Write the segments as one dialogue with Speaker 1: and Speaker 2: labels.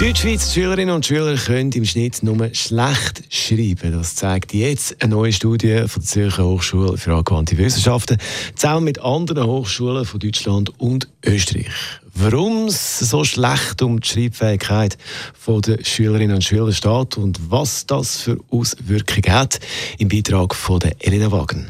Speaker 1: Deutschschweiz Schülerinnen und Schüler können im Schnitt nur schlecht schreiben. Das zeigt jetzt eine neue Studie von der Zürcher Hochschule für angewandte Wissenschaften zusammen mit anderen Hochschulen von Deutschland und Österreich. Warum es so schlecht um die Schreibfähigkeit der Schülerinnen und Schüler steht und was das für Auswirkungen hat, im Beitrag von Elena Wagen.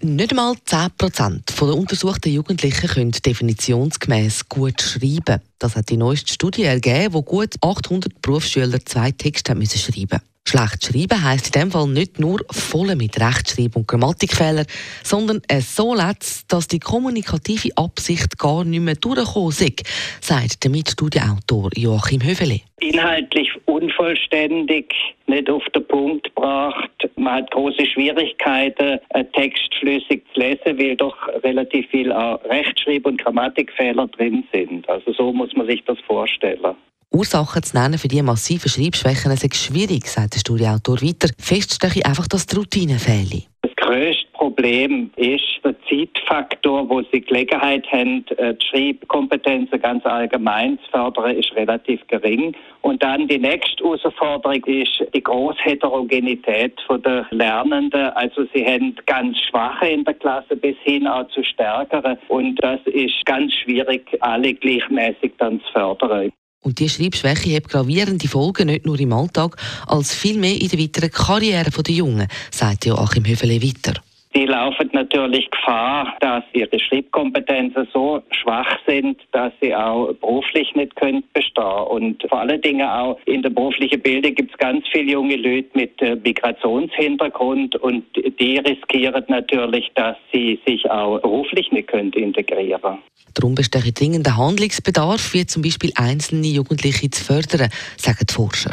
Speaker 2: Nicht einmal 10% der untersuchten Jugendlichen können definitionsgemäß gut schreiben. Das hat die neueste Studie ergeben, wo gut 800 Berufsschüler zwei Texte haben müssen schreiben Schlecht schreiben heisst in dem Fall nicht nur voll mit Rechtschreib- und Grammatikfehlern, sondern es so letzt, dass die kommunikative Absicht gar nicht mehr durchgekommen ist, sagt der Mitstudienautor Joachim Höfele.
Speaker 3: Inhaltlich unvollständig, nicht auf den Punkt gebracht. Man hat große Schwierigkeiten, einen Text flüssig zu lesen, weil doch relativ viel Rechtschreib- und Grammatikfehler drin sind. Also so muss man sich das vorstellen.
Speaker 2: Ursachen zu nennen für diese massiven Schreibschwächen ist schwierig, sagt der Studieautor weiter. Fest stehe einfach, dass die Routine fehle.
Speaker 3: Das grösste Problem ist Zeitfaktor, wo sie Gelegenheit haben, äh, die Schreibkompetenzen ganz allgemein zu fördern, ist relativ gering. Und dann die nächste Herausforderung ist die große Heterogenität der Lernenden. Also sie haben ganz Schwache in der Klasse bis hin auch zu Stärkeren. Und das ist ganz schwierig, alle gleichmäßig dann zu fördern.
Speaker 2: Und die Schreibschwäche hat gravierende Folgen nicht nur im Alltag, als vielmehr in der weiteren Karriere der Jungen, sagt Joachim Höfele weiter.
Speaker 3: Die laufen natürlich Gefahr, dass ihre Schreibkompetenzen so schwach sind, dass sie auch beruflich nicht können bestehen. Und vor allen Dingen auch in der beruflichen Bildung gibt es ganz viele junge Leute mit äh, Migrationshintergrund und die riskieren natürlich, dass sie sich auch beruflich nicht können integrieren.
Speaker 2: Darum besteht dringender Handlungsbedarf, wie zum Beispiel einzelne Jugendliche zu fördern, sagen die Forscher.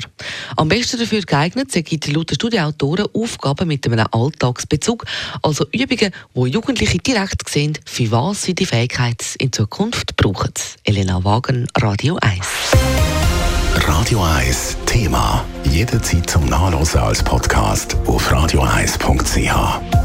Speaker 2: Am besten dafür geeignet sind laut der Studienautoren Aufgaben mit einem Alltagsbezug, also Übungen, wo Jugendliche direkt sehen, für was sie die Fähigkeit in Zukunft brauchen. Elena Wagen, Radio 1.
Speaker 4: Radio 1 Thema. Jederzeit zum Nachlesen als Podcast auf radio1.ch.